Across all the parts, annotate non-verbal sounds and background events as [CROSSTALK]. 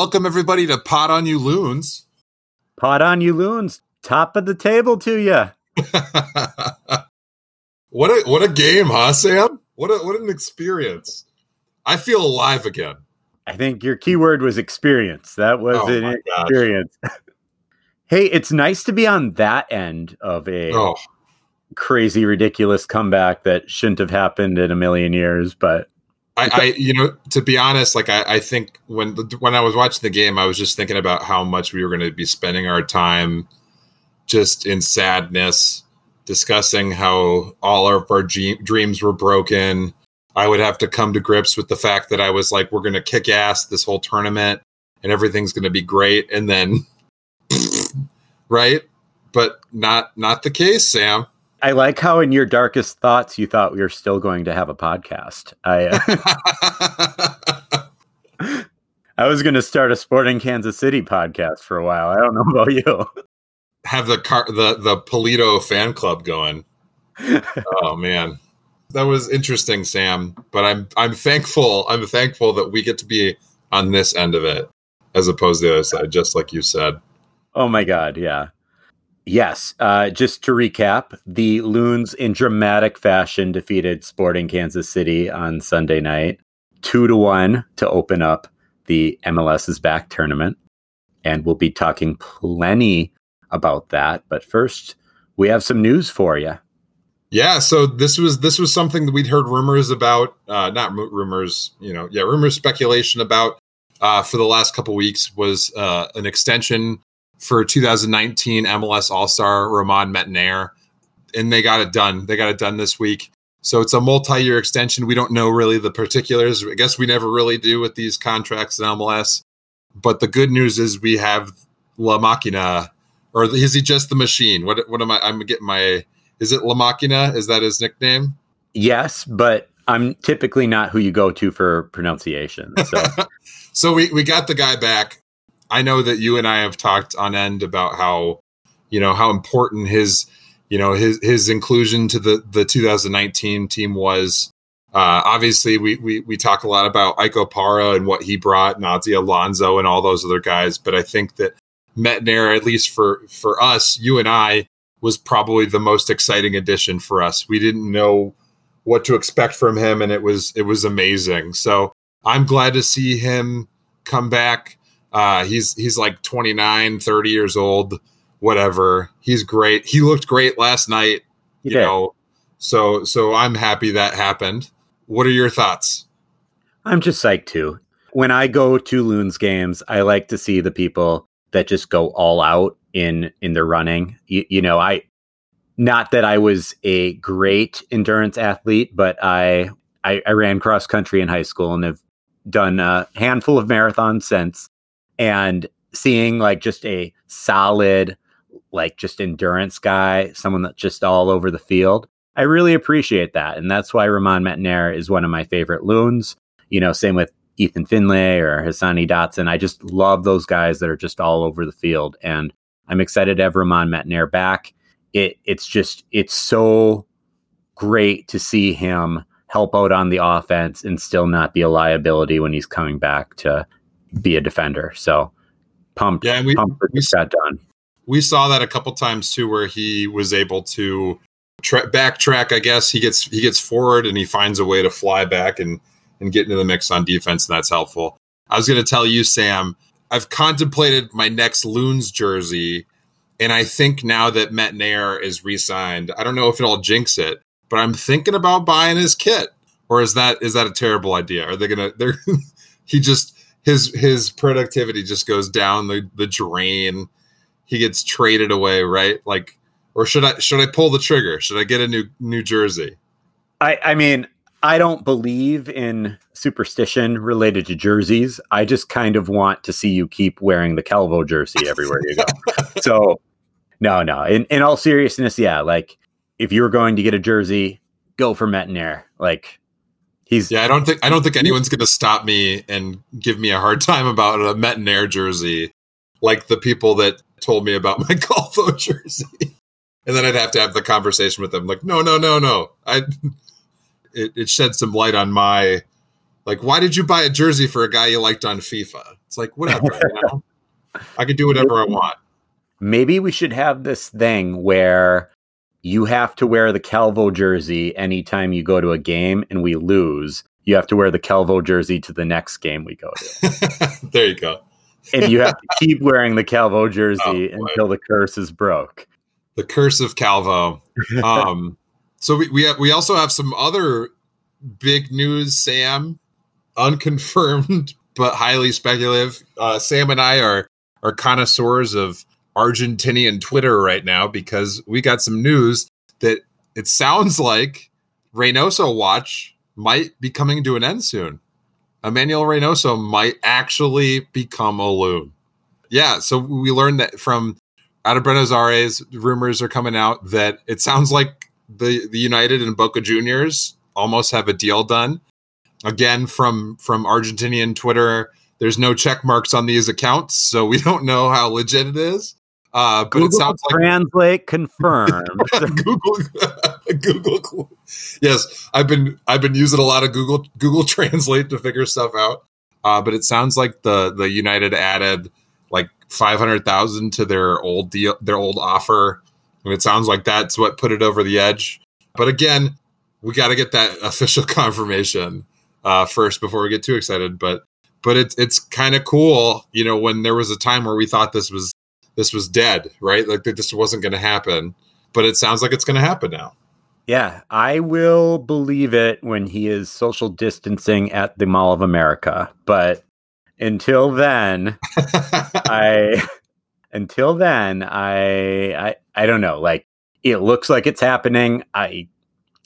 Welcome everybody to Pod on You Loons. Pod on You Loons, top of the table to you. [LAUGHS] what a what a game, huh, Sam? What a what an experience. I feel alive again. I think your keyword was experience. That was oh an experience. [LAUGHS] hey, it's nice to be on that end of a oh. crazy, ridiculous comeback that shouldn't have happened in a million years, but I, I, you know, to be honest, like I, I think when when I was watching the game, I was just thinking about how much we were going to be spending our time just in sadness, discussing how all of our dreams were broken. I would have to come to grips with the fact that I was like, we're going to kick ass this whole tournament, and everything's going to be great, and then, [LAUGHS] right? But not not the case, Sam. I like how in your darkest thoughts you thought we were still going to have a podcast. I uh, [LAUGHS] I was going to start a Sporting Kansas City podcast for a while. I don't know about you. Have the car the the Polito fan club going. [LAUGHS] oh man. That was interesting, Sam, but I'm I'm thankful. I'm thankful that we get to be on this end of it as opposed to the other side just like you said. Oh my god, yeah. Yes. Uh, just to recap, the Loons in dramatic fashion defeated Sporting Kansas City on Sunday night, two to one to open up the MLS is Back tournament. And we'll be talking plenty about that. But first, we have some news for you. Yeah, so this was this was something that we'd heard rumors about, uh, not rumors, you know, yeah, rumors, speculation about uh, for the last couple weeks was uh, an extension for 2019 MLS All Star Romain Métanire, and they got it done. They got it done this week. So it's a multi-year extension. We don't know really the particulars. I guess we never really do with these contracts in MLS. But the good news is we have La Machina, or is he just the machine? What what am I? I'm getting my. Is it La Machina? Is that his nickname? Yes, but I'm typically not who you go to for pronunciation. So, [LAUGHS] so we we got the guy back. I know that you and I have talked on end about how, you know, how important his, you know, his his inclusion to the the 2019 team was. Uh, obviously, we, we we talk a lot about Ike Opara and what he brought, Ozzy Alonso and all those other guys, but I think that Métanire, at least for for us, you and I, was probably the most exciting addition for us. We didn't know what to expect from him, and it was it was amazing. So I'm glad to see him come back. Uh, he's he's like 29, 30 years old, whatever. He's great. He looked great last night. You know, so so I'm happy that happened. What are your thoughts? I'm just psyched too. When I go to Loons games, I like to see the people that just go all out in in their running. You, you know, I not that I was a great endurance athlete, but I, I I ran cross country in high school and have done a handful of marathons since and seeing like just a solid like just endurance guy someone that's just all over the field i really appreciate that and that's why Ramon métanire is one of my favorite loons. You know same with ethan finlay or hassani dotson. I just love those guys that are just all over the field and i'm excited to have romain métanire back. It it's just it's so great to see him help out on the offense and still not be a liability when he's coming back to be a defender. So pumped. Yeah, and we, pumped we got done. We saw that a couple times too, where he was able to tra- backtrack. I guess he gets he gets forward and he finds a way to fly back and and get into the mix on defense, and that's helpful. I was going to tell you, Sam. I've contemplated my next Loons jersey, and I think now that Métanire is re-signed, I don't know if it'll jinx it, but I'm thinking about buying his kit. Or is that is that a terrible idea? Are they gonna? They're [LAUGHS] he just his his productivity just goes down the, the drain. He gets traded away, right? Like, or should I should I pull the trigger? Should I get a new New Jersey? I I mean, I don't believe in superstition related to jerseys. I just kind of want to see you keep wearing the Calvo jersey everywhere you go. [LAUGHS] so, no, no. In in all seriousness, yeah. Like, if you were going to get a jersey, go for Métanire. Like, He's yeah. I don't think I don't think anyone's going to stop me and give me a hard [LAUGHS] time about a Métanire jersey, like the people that told me about [LAUGHS] my Calvo jersey. and then I'd have to have the conversation with them, like, no, no, no, no. I [LAUGHS] it, it shed some light on my like, why did you buy a jersey for a guy you liked on FIFA? It's like whatever. you know? I can do whatever I want. Maybe we should have this thing where you have to wear the Calvo jersey anytime you go to a game and we lose. You have to wear the Calvo jersey to the next game we go to. [LAUGHS] there you go. and you have to keep wearing the Calvo jersey oh, until the curse is broke. The curse of Calvo. [LAUGHS] Um, so we we, have, we also have some other big news, Sam, unconfirmed [LAUGHS] but highly speculative. Uh, Sam and I are are connoisseurs of Argentinian Twitter right now because we got some news that it sounds like Reynoso watch might be coming to an end soon. Emmanuel Reynoso might actually become a loon. Yeah, so we learned that from out of Buenos Aires, rumors are coming out that it sounds like the the United and Boca Juniors almost have a deal done. Again, from from Argentinian Twitter, there's no check marks on these accounts, so we don't know how legit it is. Uh, but Google it sounds like translate confirmed. [LAUGHS] Google, [LAUGHS] Google. Yes, I've been I've been using a lot of Google Google Translate to figure stuff out. Uh, but it sounds like the the United added like five hundred thousand to their old deal, their old offer, and it sounds like that's what put it over the edge. But again, we got to get that [LAUGHS] official confirmation uh, first before we get too excited. But but it's it's kind of cool, you know, when there was a time where we thought this was this was dead, right? Like this wasn't going to happen, but it sounds like it's going to happen now. Yeah, I will believe it when he is social distancing at the Mall of America. But until then, [LAUGHS] I until then, I I I don't know. Like it looks like it's happening. I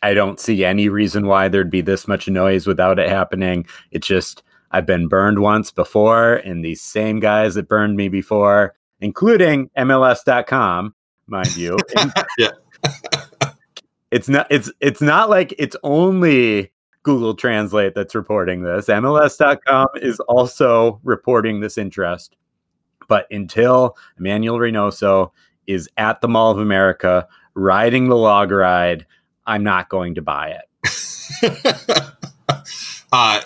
I don't see any reason why there'd be this much noise without it happening. It's just I've been burned once before, and these same guys that burned me before including MLS.com, mind you. [LAUGHS] yeah. it's not it's it's not like it's only Google Translate that's reporting this. MLS.com is also reporting this interest. But until Emmanuel Reynoso is at the Mall of America riding the log ride, I'm not going to buy it. [LAUGHS] uh,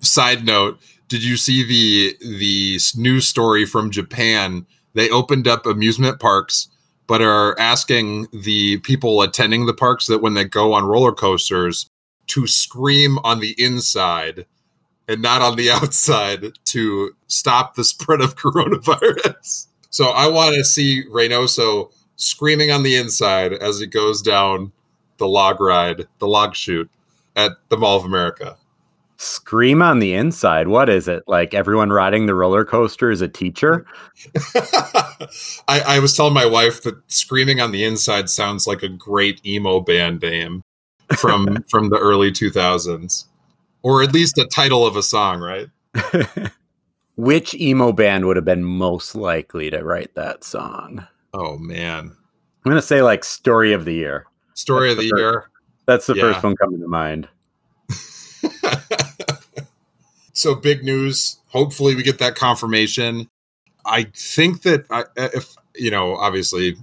side note: Did you see the the news story from Japan they opened up amusement parks but are asking the people attending the parks that when they go on roller coasters to scream on the inside and not on the [LAUGHS] outside to stop the spread of [LAUGHS] coronavirus. So I want to see Reynoso screaming on the inside as he goes down the log ride, the log chute at the Mall of America. Scream on the inside. What is it? Like everyone riding the roller coaster is a teacher? [LAUGHS] I, I, was telling my wife that screaming on the inside sounds like a great emo band name from [LAUGHS] from the early 2000s. Or at least a title of a song, right? [LAUGHS] Which emo band would have been most likely to write that song? Oh man. I'm gonna say like story of the year. Story That's of the, the year. That's the yeah. first one coming to mind. So big news. Hopefully, we get that confirmation. I think that I, uh, if you know, obviously,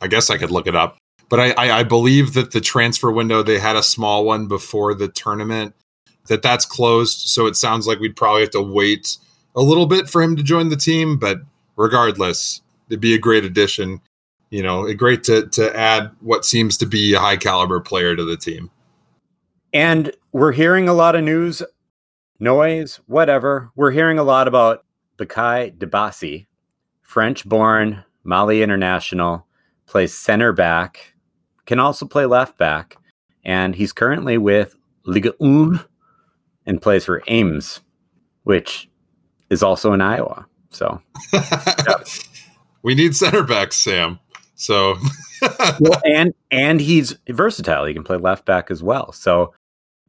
I guess I could look it up, but I, I, I believe that the transfer window they had a small one before the tournament that that's closed. So it sounds like we'd probably have to wait a little bit for him to join the team. But regardless, it'd be a great addition. You know, great to to add what seems to be a high caliber player to the team. And we're hearing a lot of news, noise, whatever. We're hearing a lot about Bakaye Dibassy, French born, Mali international, plays center back, can also play left back, and he's currently with Ligue 1 and plays for Ames, which is also in Iowa. So, [LAUGHS] we need center backs, Sam. So, well, and and he's versatile. He can play left back as well. So,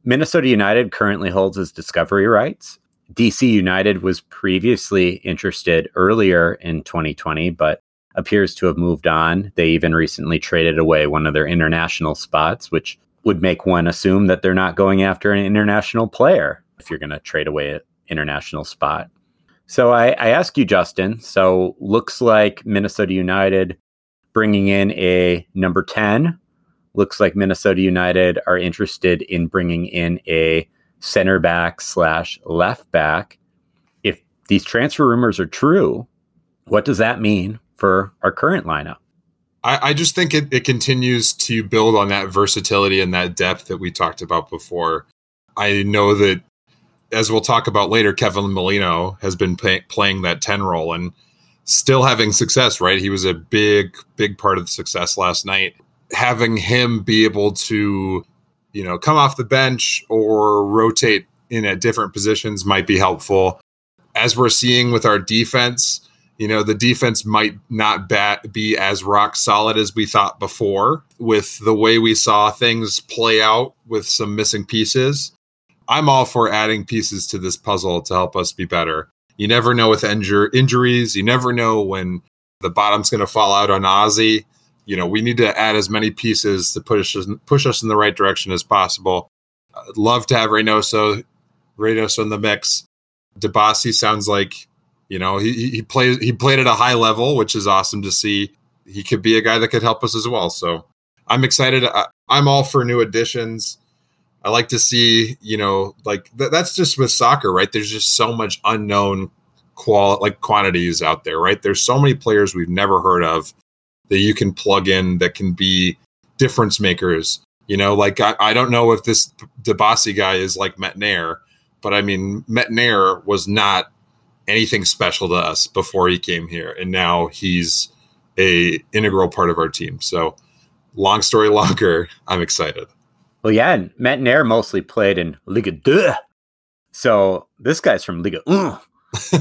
Minnesota United currently holds his discovery rights. DC United was previously interested earlier in 2020, but appears to have moved on. They even recently traded away one of their international spots, which would make one assume that they're not going after an international player if you're going to trade away an international spot. So I, I ask you, Justin. So looks like Minnesota United bringing in a number 10 looks like Minnesota United are interested in bringing in a center back slash left back. If these transfer rumors are true, what does that mean for our current lineup? I, I just think it, it continues to build on that versatility and that depth that we talked about before. I know that, as we'll talk about later, Kevin Molino has been playing that 10 role and still having success, right? He was a big, big part of the success last night. Having him be able to, you know, come off the bench or rotate in at different positions might be helpful. As we're seeing with our defense, you know, the defense might not bat, be as rock solid as we thought before with the way we saw things play out with some missing pieces. I'm all for adding pieces to this puzzle to help us be better. You never know with injur- injuries. You never know when the bottom's going to fall out on Ozzy. You know, we need to add as many pieces to push us, push us in the right direction as possible. I'd love to have Reynoso, Reynoso in the mix. Dibassy sounds like you know, he he played he played at a high level, which is awesome to see. He could be a guy that could help us as well. So I'm excited. I, am all for new additions. I like to see, you know, like th- that's just with soccer, right? There's just so much unknown qual like quantities out there, right? There's so many players we've never heard of that you can plug in that can be difference makers. You know, like I, I don't know if this Dibassy guy is like Métanire, but I mean Métanire was not anything special to us before he came here, and now he's a integral part of our team. So, long story [LAUGHS] longer, I'm excited. Well, yeah, and Métanire mostly played in Liga 2. So this guy's from Liga 1. [LAUGHS]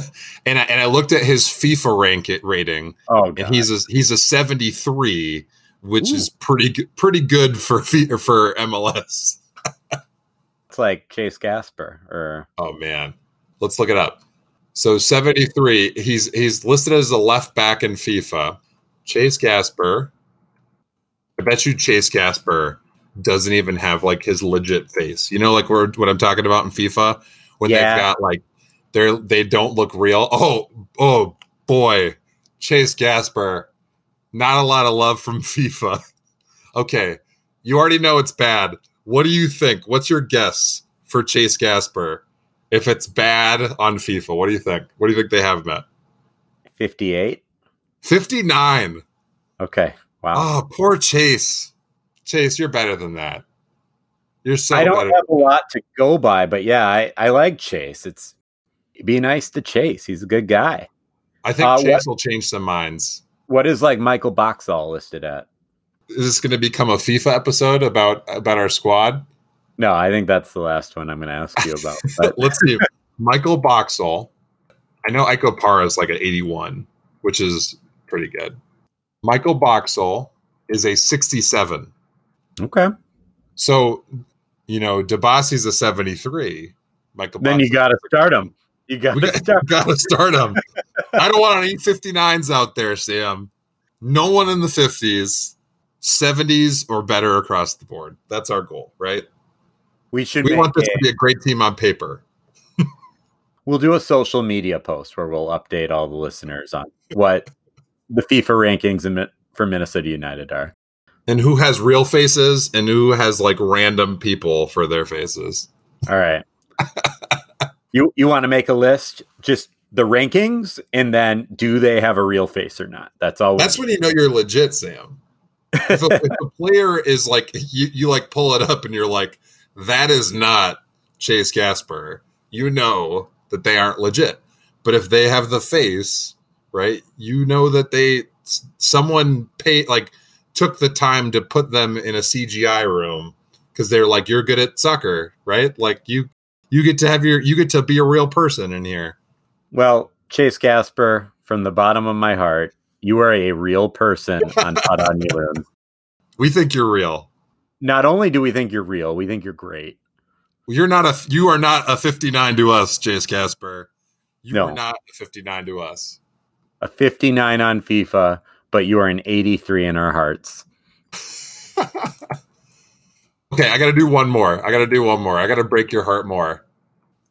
and I, and I looked at his FIFA rank it rating. Oh, God. and he's a he's a 73, which Ooh. is pretty pretty good for [LAUGHS] for MLS. it's like Chase Gasper or Oh man. Let's look it up. So 73, he's he's listed as a left back in FIFA. Chase Gasper. I bet you Chase Gasper doesn't even have like his legit face. You know, like what I'm talking about in FIFA when yeah. they've got like they're they don't look real. Oh, oh boy, Chase Gasper. Not a lot of love from [LAUGHS] FIFA. okay, you already know it's bad. What do you think? What's your guess for Chase Gasper? if it's bad on FIFA, what do you think? What do you think they have, Matt? 58? 59. Okay. Wow. Oh, poor Chase. Chase, you're better than that. You're so I don't better. have a lot to go by, but yeah, I, I like Chase. It's be nice to Chase. He's a good guy. I think uh, Chase what, will change some minds. What is like Michael Boxall listed at? Is this going to become a FIFA episode about about our squad? No, I think that's the last one I'm going to ask you about. [LAUGHS] But. Let's see. Michael Boxall. I know Ike Opara is like an 81, which is pretty good. Michael Boxall is a 67. Okay. So, you know, Dibassy's a 73. Michael Then Boxall you got to start him. You got to start. Got to start him. I don't want any 59s out there, Sam. No one in the 50s, 70s or better across the board. That's our goal, right? We should. We want this a, to be a great team on paper. [LAUGHS] we'll do a social media post where we'll update all the listeners on what the FIFA rankings in, for Minnesota United are, and who has real faces and who has like random people for their faces. All right. [LAUGHS] you you want to make a list? Just the rankings, and then do they have a real face or not? That's all. That's when you know you're legit, Sam. if, a, if a player is like you, you like pull it up and you're like that is not Chase Gasper. You know that they aren't legit. But if they have the face, right, you know that they someone paid like took the time to put them in a CGI room because they're like you're good at soccer, right? Like you you get to have your you get to be a real person in here. Well, Chase Gasper, from the bottom of my heart, you are a real person on Hot [LAUGHS] on. We think you're real not only do we think you're real, we think you're great. You're not a you are not a 59 to us, Chase Gasper. You no. are not a 59 to us. A 59 on FIFA, but you are an 83 in our hearts. [LAUGHS] okay, I got to do one more. I got to do one more. I got to break your heart more.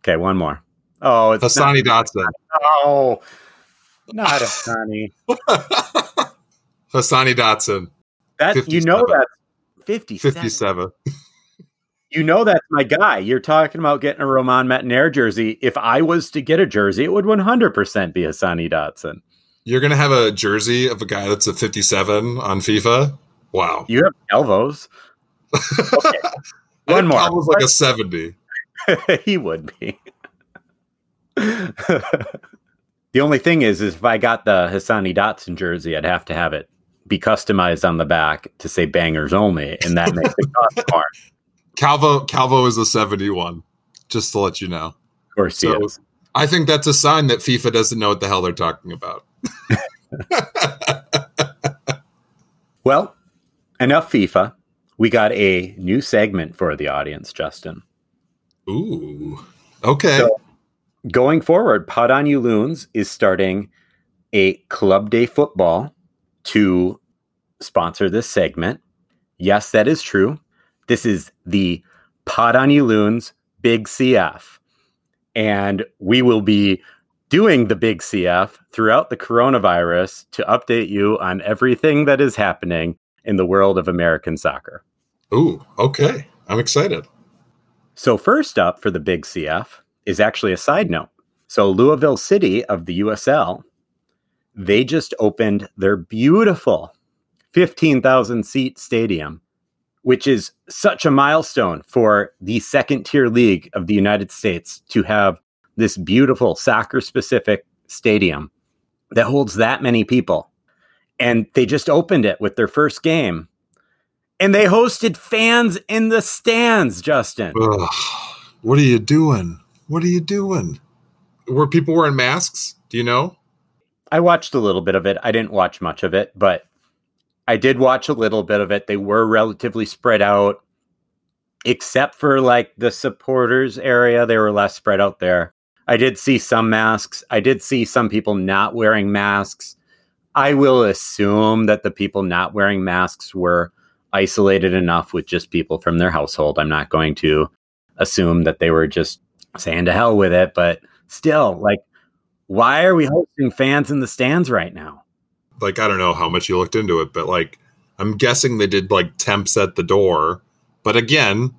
Okay, one more. Oh, it's Hassani Dotson. Oh, not Hassani. Hassani [LAUGHS] Dotson. That you know that's 57. 57. You know that's my guy. You're talking about getting a Roman Métanire jersey. If I was to get a jersey, it would 100% be Hassani Dotson. You're gonna have a jersey of a guy that's a 57 on FIFA. Wow. You have elbows. Okay. One more. Calvo's like a 70. [LAUGHS] he would be. [LAUGHS] the only thing is, is if I got the Hassani Dotson jersey, I'd have to have it be customized on the back to say bangers only, and that makes it cost [LAUGHS] more. Calvo Calvo is a 71, just to let you know. Of course, So he is. I think that's a sign that FIFA doesn't know what the hell they're talking about. Well, enough FIFA. We got a new segment for the audience, Justin. Ooh. Okay. So- Going forward, Pod on You Loons is starting a Club Day football to sponsor this segment. Yes, that is true. This is the Pod on You Loons Big CF. And we will be doing the Big CF throughout the coronavirus to update you on everything that is happening in the world of American soccer. Ooh, okay. I'm excited. So, first up for the Big CF is actually a side note. So, Louisville City of the USL, they just opened their beautiful 15,000 seat stadium, which is such a milestone for the second tier league of the United States to have this beautiful soccer specific stadium that holds that many people. And they just opened it with their first game. And they hosted fans in the stands, Justin. Ugh. What are you doing? What are you doing? Were people wearing masks? Do you know? I watched a little bit of it. I didn't watch much of it, but I did watch a little bit of it. They were relatively spread out, except for like the supporters area. They were less spread out there. I did see some masks. I did see some people not wearing masks. I will assume that the people not wearing masks were isolated enough with just people from their household. I'm not going to assume that they were just saying to hell with it, but still, like, why are we hosting fans in the stands right now? Like, I don't know how much you looked into it, but like, I'm guessing they did like temps at the door. But again,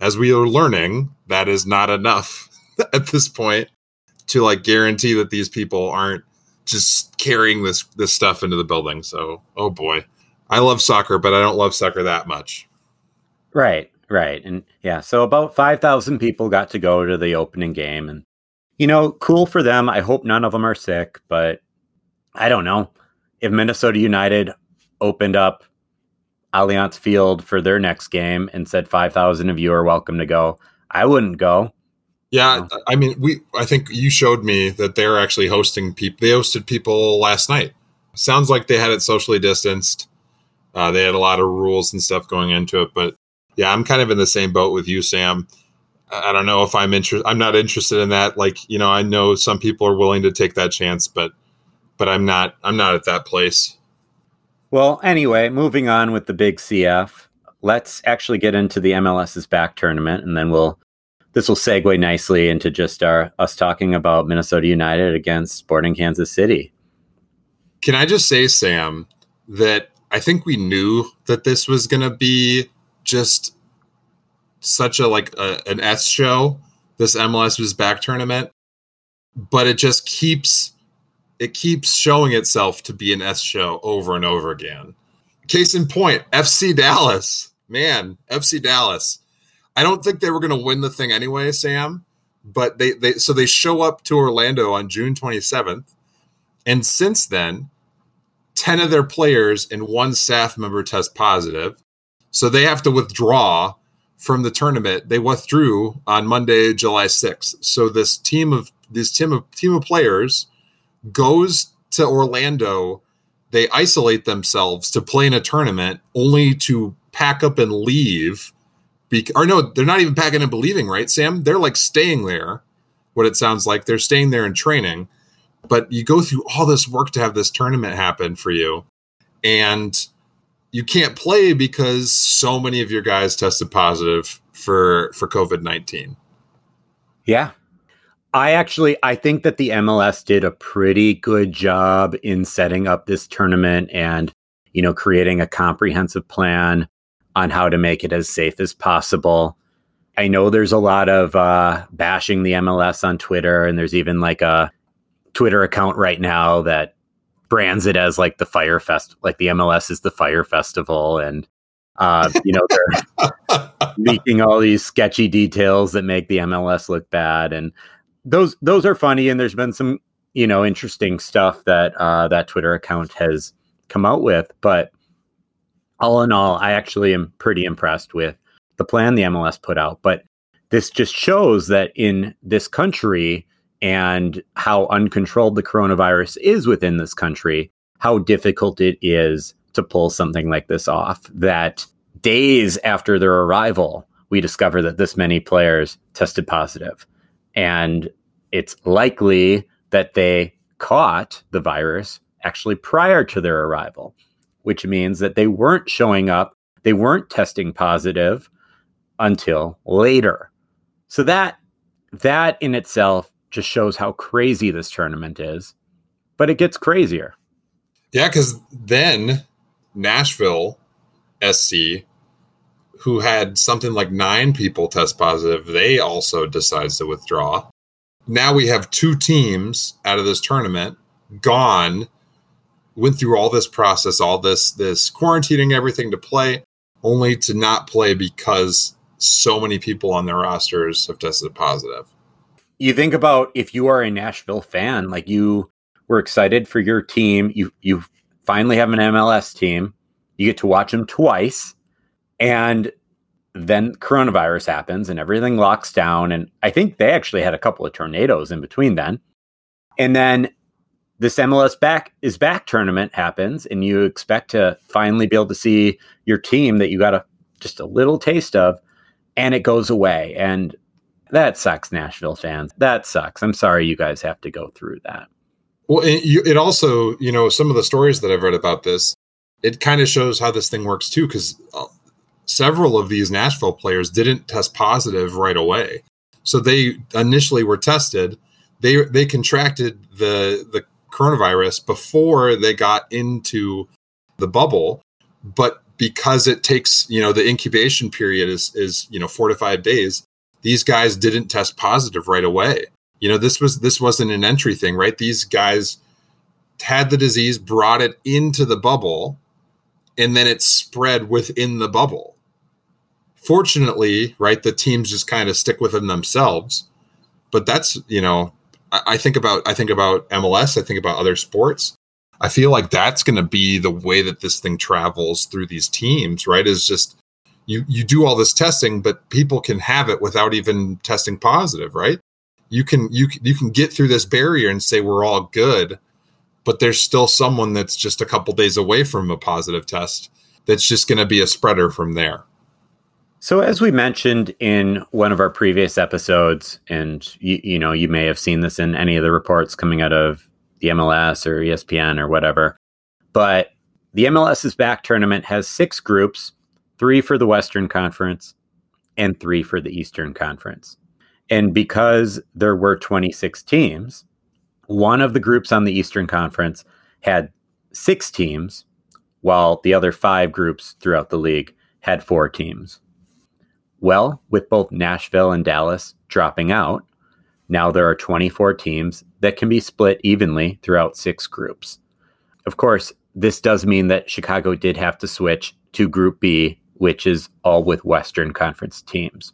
as we are learning, that is not enough [LAUGHS] at this point to like guarantee that these people aren't just carrying this this stuff into the building. So, oh boy. I love soccer, but I don't love soccer that much. Right, right. And yeah, so about 5,000 people got to go to the opening game. And, you know, cool for them. I hope none of them are sick, but I don't know. If Minnesota United opened up Allianz Field for their next game and said 5,000 of you are welcome to go, I wouldn't go. Yeah, I mean, we. I think you showed me that they're actually hosting people. They hosted people last night. Sounds like they had it socially distanced. Uh, they had a lot of rules and stuff going into it, but yeah, I'm kind of in the same boat with you, Sam. I I don't know if I'm interested. I'm not interested in that. Like, you know, I know some people are willing to take that chance, but but I'm not. I'm not at that place. Well, anyway, moving on with the big CF, let's actually get into the MLS is Back tournament, and then we'll. This will segue nicely into just our us talking about Minnesota United against Sporting Kansas City. Can I just say, Sam, that I think we knew that this was going to be just such a like a, an S show. This MLS was back tournament, but it just keeps it keeps showing itself to be an S show over and over again. Case in point, FC Dallas. Man, FC Dallas. I don't think they were going to win the thing anyway, Sam. But they they so they show up to Orlando on June 27th, and since then, 10 of their players and one staff member test positive. So they have to withdraw from the tournament. They withdrew on Monday, July 6th. So this team of this team of team of players goes to Orlando. They isolate themselves to play in a tournament only to pack up and leave. Be- or no, they're not even packing and leaving, right, Sam? They're like staying there. What it sounds like they're staying there and training but you go through all this work to have this tournament happen for you and you can't play because so many of your guys tested positive for for covid-19 Yeah. I actually I think that the MLS did a pretty good job in setting up this tournament and you know creating a comprehensive plan on how to make it as safe as possible. I know there's a lot of uh, bashing the MLS on Twitter, and there's even like a Twitter account right now that brands it as like the fire fest, like the MLS is the fire festival, and uh, you know they're [LAUGHS] leaking all these sketchy details that make the MLS look bad, and those those are funny. And there's been some you know interesting stuff that uh, that Twitter account has come out with, but all in all, I actually am pretty impressed with the plan the MLS put out. But this just shows that in this country and how uncontrolled the coronavirus is within this country, how difficult it is to pull something like this off. That days after their arrival, we discover that this many players tested positive. And it's likely that they caught the virus actually prior to their arrival, which means that they weren't showing up, they weren't testing positive until later. So that that in itself just shows how crazy this tournament is. But it gets crazier. Yeah, because then Nashville SC, who had something like nine people test positive, they also decides to withdraw. Now we have two teams out of this tournament gone, went through all this process, all this this quarantining everything to play, only to not play because so many people on their rosters have tested positive. You think about if you are a Nashville fan, like you were excited for your team, you you finally have an MLS team, you get to watch them twice, and then coronavirus happens and everything locks down. And I think they actually had a couple of tornadoes in between then. And then this MLS back is back tournament happens, and you expect to finally be able to see your team that you got a just a little taste of and it goes away. And that sucks, Nashville fans. That sucks. I'm sorry you guys have to go through that. Well, it, it also, you know, some of the stories that I've read about this, it kind of shows how this thing works too, because uh, several of these Nashville players didn't test positive right away. So they initially were tested. They they contracted the the coronavirus before they got into the bubble, but because it takes you know the incubation period is is you know four to five days these guys didn't test positive right away. You know this was this wasn't an entry thing right? These guys had the disease brought it into the bubble and then it spread within the bubble. Fortunately right the teams just kind of stick within themselves but that's you know I, I think about i think about mls i think about other sports. I feel like that's going to be the way that this thing travels through these teams, right? Is just you you do all this testing, but people can have it without even testing positive, right? You can you you can get through this barrier and say we're all good, but there's still someone that's just a couple days away from a positive test that's just going to be a spreader from there. So, as we mentioned in one of our previous episodes, and you, you know, you may have seen this in any of the reports coming out of the MLS or ESPN or whatever. But the MLS is Back tournament has six groups three for the Western Conference and three for the Eastern Conference. And because there were 26 teams, one of the groups on the Eastern Conference had six teams, while the other five groups throughout the league had four teams. Well, with both Nashville and Dallas dropping out, now there are 24 teams that can be split evenly throughout six groups. Of course, this does mean that Chicago did have to switch to Group B, which is all with Western Conference teams.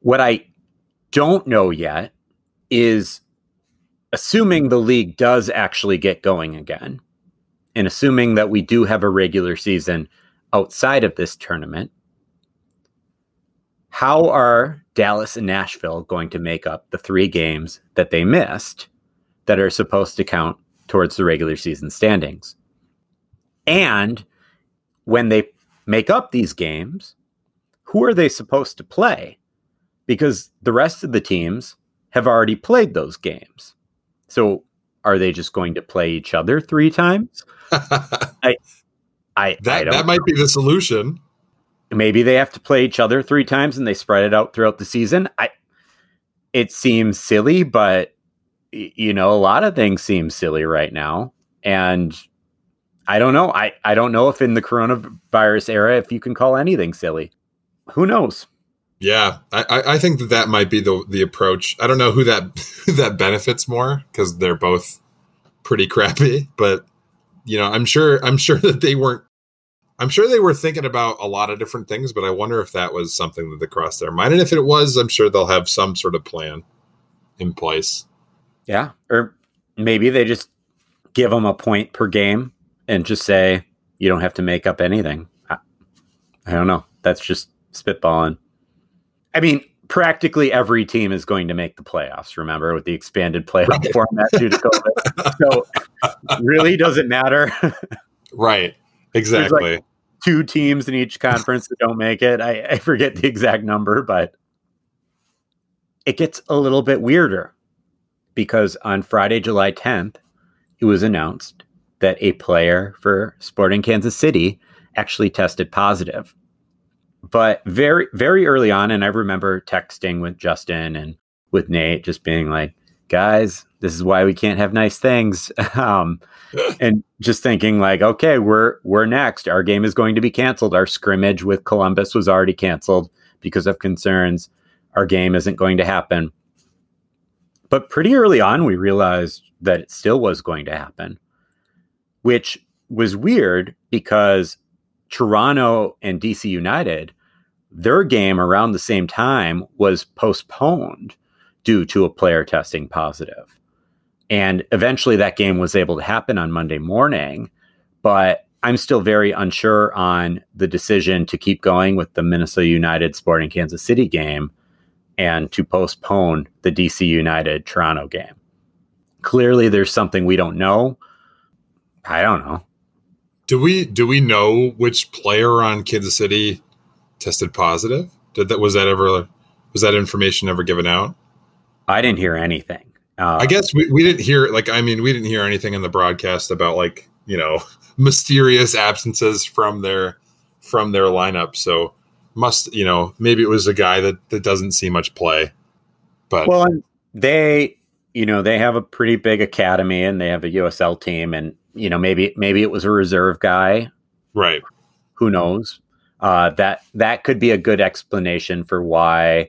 What I don't know yet is assuming the league does actually get going again, and assuming that we do have a regular season outside of this tournament, how are Dallas and Nashville going to make up the three games that they missed that are supposed to count towards the regular season standings? And when they make up these games, who are they supposed to play? Because the rest of the teams have already played those games. So are they just going to play each other three times? [LAUGHS] I, I, that, I that might be the solution maybe they have to play each other three times and they spread it out throughout the season. I it seems silly, but you know, a lot of things seem silly right now. And I don't know. I, I don't know if in the coronavirus era, if you can call anything silly. Who knows? Yeah, I, I think that that might be the the approach. I don't know who that [LAUGHS] who that benefits more because they're both pretty crappy, but you know, I'm sure I'm sure [LAUGHS] that they weren't. I'm sure they were thinking about a lot of different things, but I wonder if that was something that they crossed their mind. And if it was, I'm sure they'll have some sort of plan in place. Yeah, or maybe they just give them a point per game and just say you don't have to make up anything. I, I don't know. That's just spitballing. I mean, practically every team is going to make the playoffs. Remember, with the expanded playoff right. format due to COVID, [LAUGHS] so really doesn't matter. right. Exactly. Like two teams in each conference that don't make it. I, I forget the exact number, but it gets a little bit weirder because on Friday, July 10th, it was announced that a player for Sporting Kansas City actually tested positive. But very very early on and i remember texting with justin and with nate just being like guys this is why we can't have nice things. [LAUGHS] Um, and just thinking like okay we're we're next. Our game is going to be canceled. Our scrimmage with columbus was already canceled because of concerns. Our game isn't going to happen. But pretty early on we realized that it still was going to happen which was weird because Toronto and DC United, their game around the same time was postponed due to a player testing positive. And eventually that game was able to happen on Monday morning, but I'm still very unsure on the decision to keep going with the Minnesota United Sporting Kansas City game and to postpone the DC United Toronto game. Clearly there's something we don't know. I don't know. Do we do we know which player on Kansas City tested positive? Did that was that ever was that information ever given out? I didn't hear anything. Uh, I guess we, we didn't hear like I mean we didn't hear anything in the broadcast about like you know [LAUGHS] mysterious absences from their from their lineup. So must you know maybe it was a guy that that doesn't see much play. But well, they you know they have a pretty big academy and they have a USL team and you know maybe maybe it was a reserve guy. Right. Who knows? Uh, that that could be a good explanation for why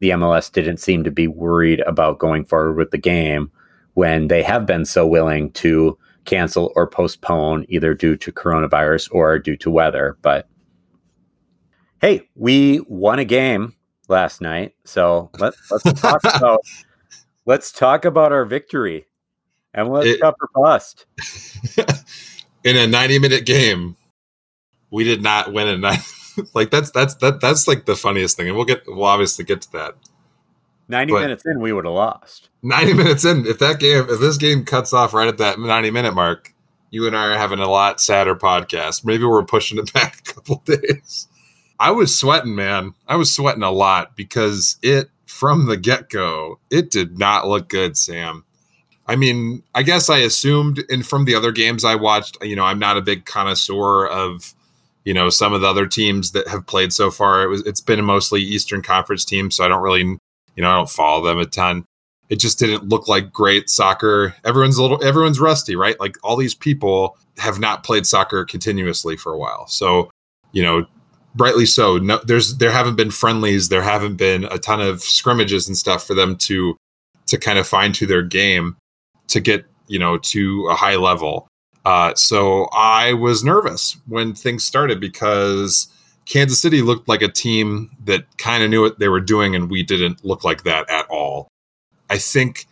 the MLS didn't seem to be worried about going forward with the game when they have been so willing to cancel or postpone either due to coronavirus or due to weather. But hey we won a game last night so let, let's talk [LAUGHS] about let's talk about our victory and let's it, cover bust. [LAUGHS] in a 90 minute game, we did not win a night. [LAUGHS] like that's that's that that's like the funniest thing. And we'll get we'll obviously get to that. 90 but minutes in, we would have lost. 90 minutes in, if that game if this game cuts off right at that 90 minute mark, you and I are having a lot sadder podcast. Maybe we're pushing it [LAUGHS] back a couple days. I was sweating, man. I was sweating a lot because it from the get go, it did not look good, Sam. I mean, I guess I assumed, and from the other games I watched, you know, I'm not a big connoisseur of, you know, some of the other teams that have played so far. It was, it's been mostly Eastern Conference teams, so I don't really, you know, I don't follow them a ton. It just didn't look like great soccer. Everyone's a little, everyone's rusty, right? Like all these people have not played soccer continuously for a while, so you know, rightly so. No, there's there haven't been friendlies, there haven't been a ton of scrimmages and stuff for them to to kind of fine to their game to get you know to a high level. Uh, so I was nervous when things started because Kansas City looked like a team that kind of knew what they were doing, and we didn't look like that at all. I think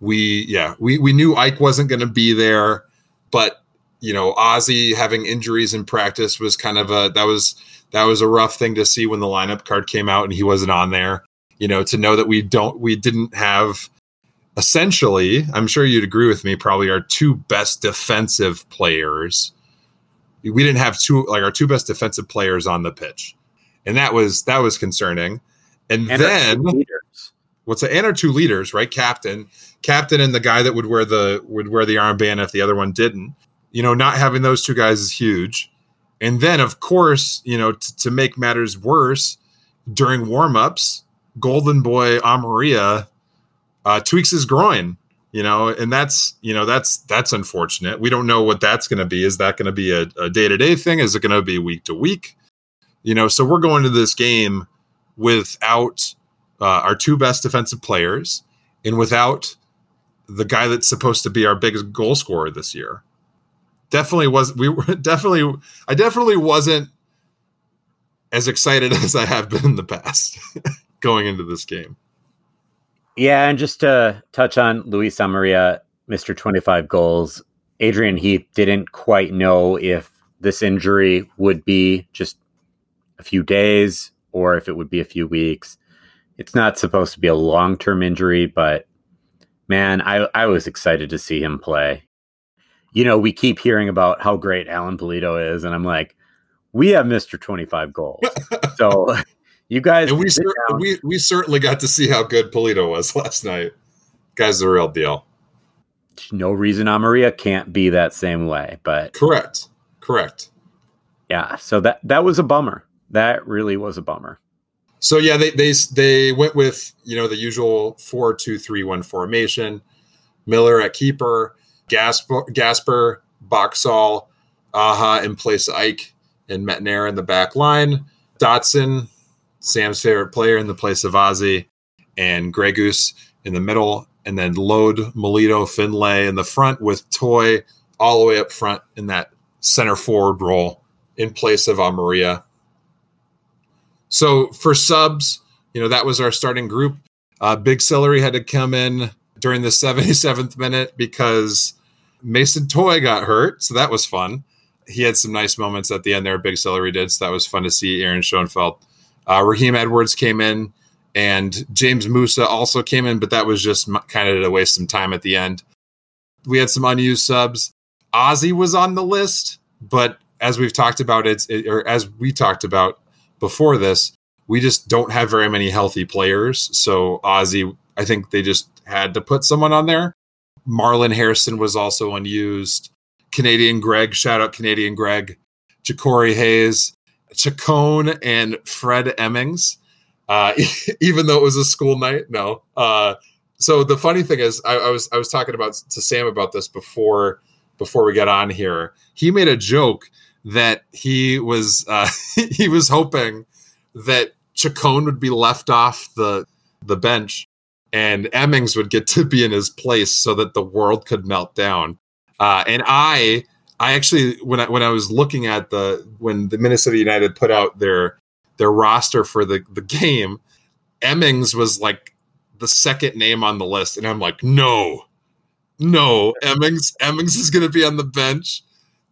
we, yeah, we we knew Ike wasn't going to be there, but you know, Ozzy having injuries in practice was kind of a that was that was a rough thing to see when the lineup card came out and he wasn't on there. You know, to know that we don't we didn't have essentially, I'm sure you'd agree with me, probably our two best defensive players. We didn't have two like our two best defensive players on the pitch. And that was that was concerning. And, and then what's the and our two leaders, right? Captain, captain and the guy that would wear the would wear the armband if the other one didn't. You know, not having those two guys is huge. And then of course, you know, t- to make matters worse, during warm-ups, Golden Boy Amarilla uh, tweaks his groin you know and that's you know that's that's unfortunate we don't know what that's going to be is that going to be a, a day-to-day thing is it going to be week to week you know so we're going to this game without uh, our two best defensive players and without the guy that's supposed to be our biggest goal scorer this year. Definitely was we were [LAUGHS] definitely I definitely wasn't as excited [LAUGHS] as I have been in the past [LAUGHS] going into this game. Yeah, and just to touch on Luis Amarilla, Mr. 25 goals, Adrian Heath didn't quite know if this injury would be just a few days or if it would be a few weeks. It's not supposed to be a long term injury, but man, I, I was excited to see him play. You know, we keep hearing about how great Alan Pulido is, and I'm like, we have Mr. 25 goals. so you guys and we, cer- we we certainly got to see how good Pulido was [LAUGHS] last night. Guy's the real deal. No reason Amarilla can't be that same way, but correct, correct. Yeah, so that that was a bummer. That really was a bummer. So yeah, they they they went with you know the usual four two three one formation. Miller at keeper, Gasper, Gasper Boxall, Aja in place Ike, and Métanire in the back line. Dotson, Sam's favorite player in the place of Ozzy, and Gregus in the middle, and then Lod, Molino, Finlay in the front with Toye all the way up front in that center forward role in place of Amarilla. So for subs, you know, that was our starting group. Uh, Big Celery had to come in during the [LAUGHS] 77th minute because Mason Toye got hurt. So that was fun. He had some nice moments at the end there. Big Celery did. So that was fun to see Aaron Schoenfeld. Uh, Raheem Edwards came in and James Musa also came in, but that was just kind of to waste some time at the end. We had some unused subs. Ozzy was on the list, but as we've talked about, it's it, or as we talked about, before this, we just don't have very many healthy players. So Ozzy, I think they just had to put someone on there. Marlon Hairston was also unused. Canadian Greg, shout out Canadian Greg, Jacori Hayes, Chacon, and Fred Emmings. Uh, [LAUGHS] even though it was a school night, no. Uh, so the funny thing is, I, I was I was talking about to Sam about this before before we get on here. He made a joke that he was [LAUGHS] uh, he was hoping that Chacon would be left off the the bench and Emmings would get to be in his place so that the world could melt down. Uh, and I I actually when I when I was looking at the when the Minnesota United put out their their roster for the the game, Emmings was like the second name on the list, and I'm like, no, no, Emmings Emmings is going to be on the bench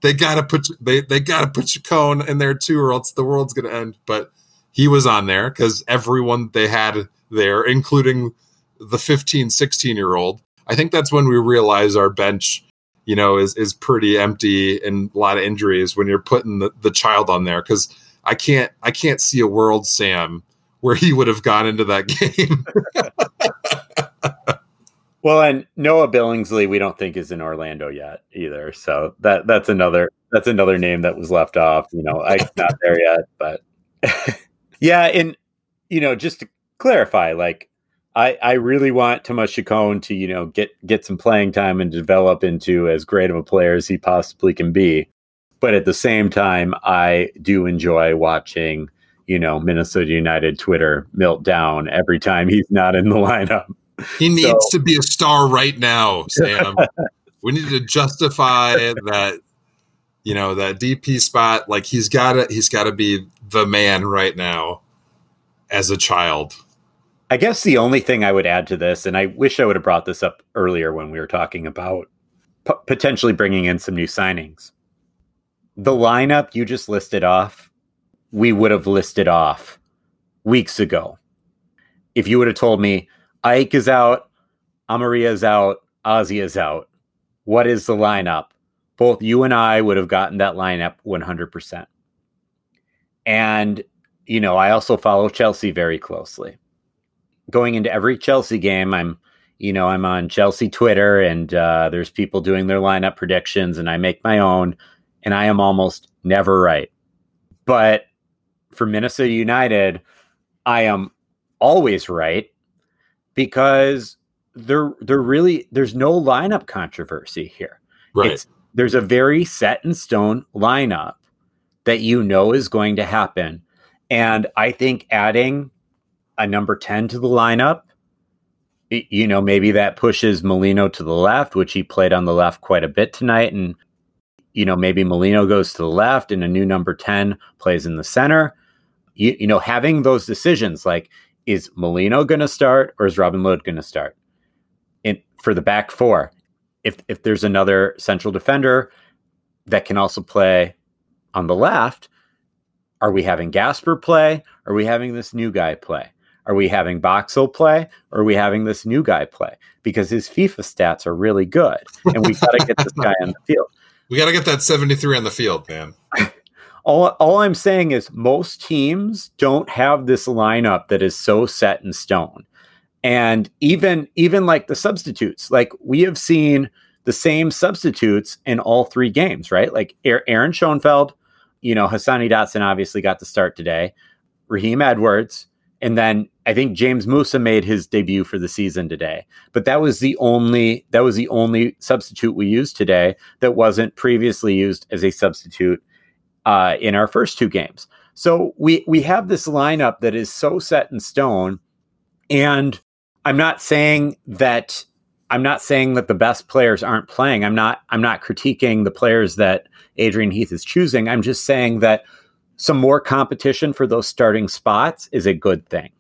they gotta put they they gotta put Chacon in there too, or else the world's gonna end. But he was on there because everyone they had there, including the 15, 16 year old. I think that's when we realize our bench, you know, is is pretty empty and a lot of injuries when you're putting the, the child on there. Cause I can't I can't see a world Sam where he would have gone into that [LAUGHS] game. Well, and Noah Billingsley, we don't think is in Orlando yet either. So that that's another that's another name that was left off. You know, I'm not there yet, but [LAUGHS] yeah, and you know, just to clarify, like I I really want Tomas Chacon to you know get get some playing time and develop into as great of a player as he possibly can be. But at the same time, I do enjoy watching you know Minnesota United Twitter melt down every time he's not in the [LAUGHS] lineup. He needs so, to be a star right now, Sam. [LAUGHS] we need to justify that, you know, that DP spot. Like he's got to, he's got to be the man right now as a child. I guess the only thing I would add to this, and I wish I would have brought this up earlier when we were talking about p- potentially bringing in some new signings. The lineup you just listed off, we would have listed off weeks ago. If you would have told me, Ike is out, Amarilla is out, Ozzy is out. What is the lineup? Both you and I would have gotten that lineup 100%. And, you know, I also follow Chelsea very closely. Going into every Chelsea game, I'm, you know, I'm on Chelsea Twitter and uh, there's people doing their lineup predictions and I make my own, and I am almost never right. But for Minnesota United, I am always right because there there really there's no lineup controversy here. Right. It's, there's a very set in stone lineup that you know is going to happen. And I think adding a number 10 to the lineup. You know, maybe that pushes Molino to the left, which he played on the left quite a bit tonight. And, you know, maybe Molino goes to the left and a new number 10 plays in the center. You, you know, having those decisions like, is Molino going to start or is Robin Lod going to start? In, for the back four, if if there's another central defender that can also play on the left, are we having Gasper play? Are we having this new guy play? Are we having Boxall play? Or are we having this new guy play? Because his FIFA stats are really good, and we got to get this guy on the field. [LAUGHS] We got to get that 73 on the field, man. [LAUGHS] all, all I'm saying is most teams don't have this lineup that is so set in stone. And even even like the substitutes, like we have seen the same substitutes in all three games, right? Like Aaron Schoenfeld, you know, Hassani Dotson obviously got the start today, Raheem Edwards, and then I think James Musa made his debut for the season today. But that was the only that was the only substitute we used today that wasn't previously used as a substitute uh, in our first two games. So we we have this lineup that is so set in stone, and I'm not saying that I'm not saying that the best players aren't playing. I'm not I'm not critiquing the players that Adrian Heath is choosing. I'm just saying that some more competition for those starting spots is a good thing.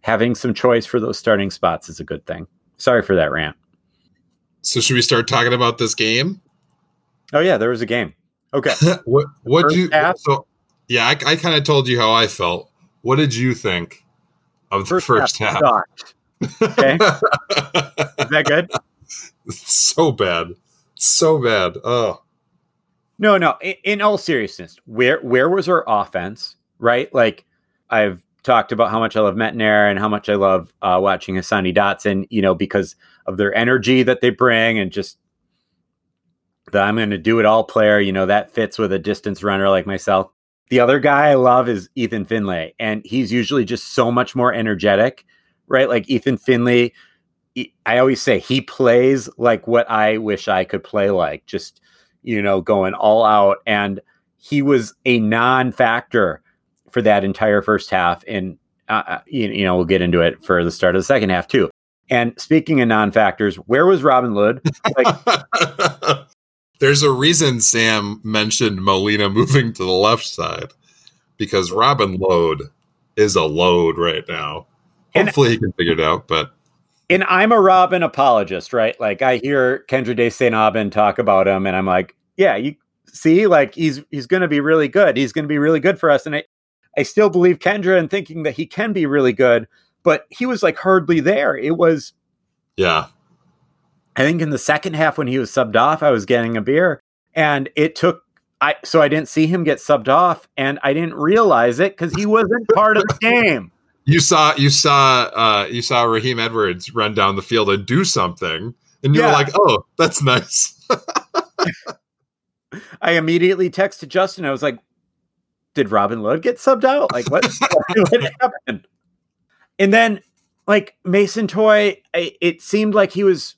Having some choice for those starting spots is a good thing. Sorry for that rant. So should we start talking about this game? Oh yeah, there was a game. Okay. [LAUGHS] what what you half, so yeah, I, I kind of told you how I felt. What did you think of the first, first half? half? Okay. [LAUGHS] Is that good? so bad. So bad. Oh. No, no. In, in, all seriousness, where where was our offense? Right? Like I've talked about how much I love Métanire and how much I love uh, watching Hassani Dotson, you know, because of their energy that they bring and just the I'm going to do it all player, you know, that fits with a distance runner like myself. The other guy I love is Ethan Finlay, and he's usually just so much more energetic right? Like Ethan Finlay, I always say he plays like what I wish I could play like, just, you know, going all out. And he was a non factor for that entire first half. And, uh, uh, you, you, know, we'll get into it for the start of the second half too. And speaking of non factors, where was Robin Lod? Like, [LAUGHS] There's a reason Sam mentioned Molino moving to the left side because Robin Lod is a load right now. Hopefully, he can figure it out. But and I'm a Robin apologist, right? Like I hear Kyndra De St. Aubin talk about him, and I'm like, yeah, you see, like he's he's going to be really good. He's going to be really good for us, and I I still believe Kyndra and thinking that he can be really good, but he was like hardly there. It was, yeah. I think in the second half when he was subbed off, I was getting a beer, and it took I so I didn't see him get subbed off, and I didn't realize it because he wasn't part of the game you saw you saw uh, you saw Raheem Edwards run down the field and do something, and you're yeah. like, "Oh, that's nice." [LAUGHS] I immediately texted Justin. I was like, "Did Robin Lod get subbed out? Like, [LAUGHS] what, what happened?" And then, like Mason Toye, it seemed like he was,